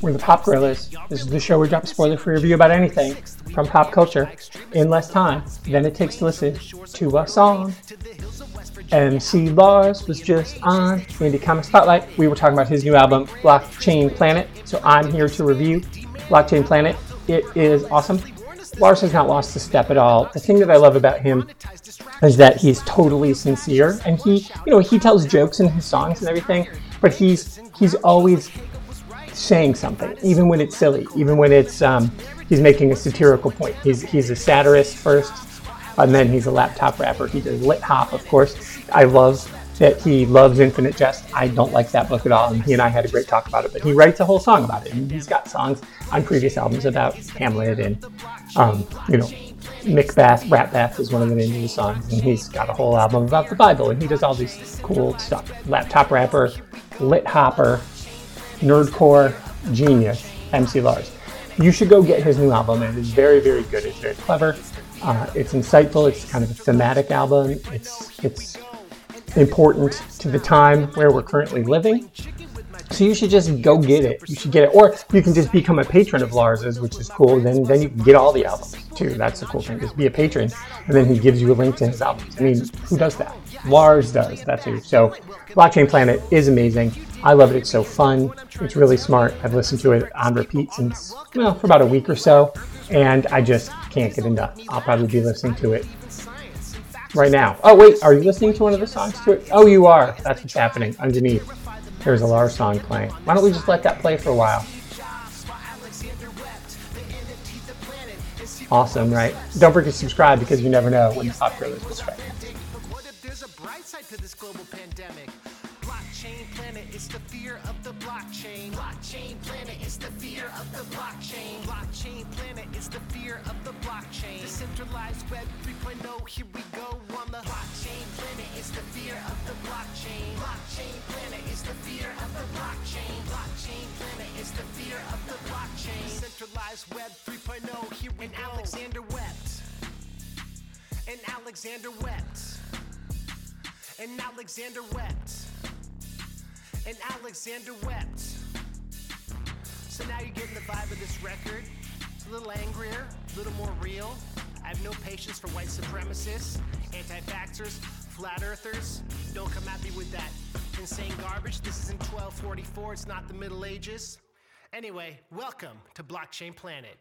We're the Pop Gorillas. This is the show where we drop a spoiler free review about anything from pop culture in less time than it takes to listen to a song. MC Lars was just on Indie Comic Spotlight. We were talking about his new album, Blockchain Planet. So I'm here to review Blockchain Planet. It is awesome. Lars has not lost a step at all. The thing that I love about him is that he's totally sincere and he, you know, he tells jokes in his songs and everything, but he's he's always saying something, even when it's silly, even when it's um, he's making a satirical point. He's he's a satirist first, and then he's a laptop rapper. He does lit hop, of course. I love that he loves Infinite Jest. I don't like that book at all, and he and I had a great talk about it. But he writes a whole song about it, and he's got songs on previous albums about Hamlet and um, you know Macbeth, Rat Bath is one of the names of the songs, and he's got a whole album about the Bible, and he does all these cool stuff. Laptop rapper, lit hopper, nerdcore genius, MC Lars. You should go get his new album. It is very, very good. It's very clever. Uh, it's insightful. It's kind of a thematic album. It's it's important to the time where we're currently living. So you should just go get it. You should get it, or you can just become a patron of Lars's, which is cool. Then then you can get all the albums too. That's the cool thing. Just be a patron, and then he gives you a link to his albums. I mean, who does that? Lars does. That's who. So, Blockchain Planet is amazing. I love it. It's so fun. It's really smart. I've listened to it on repeat since well for about a week or so, and I just can't get enough. I'll probably be listening to it right now. Oh wait, are you listening to one of the songs to it? Oh, you are. That's what's happening underneath. There's a Lars song playing. Why don't we just let that play for a while? Awesome, right? Don't forget to subscribe because you never know when the pop gorillas will strike. Blockchain planet is the fear of the blockchain. Blockchain planet is the fear of the blockchain. Blockchain planet is the fear of the blockchain. Decentralized web 3.0, here we go on the Web 3.0, here we and go. Alexander wept. And Alexander wept. And Alexander wept. And Alexander wept. So now you're getting the vibe of this record. It's a little angrier, a little more real. I have no patience for white supremacists, anti vaxxers, flat earthers. Don't come at me with that insane garbage. This isn't 1244, it's not the Middle Ages. Anyway, welcome to Blockchain Planet.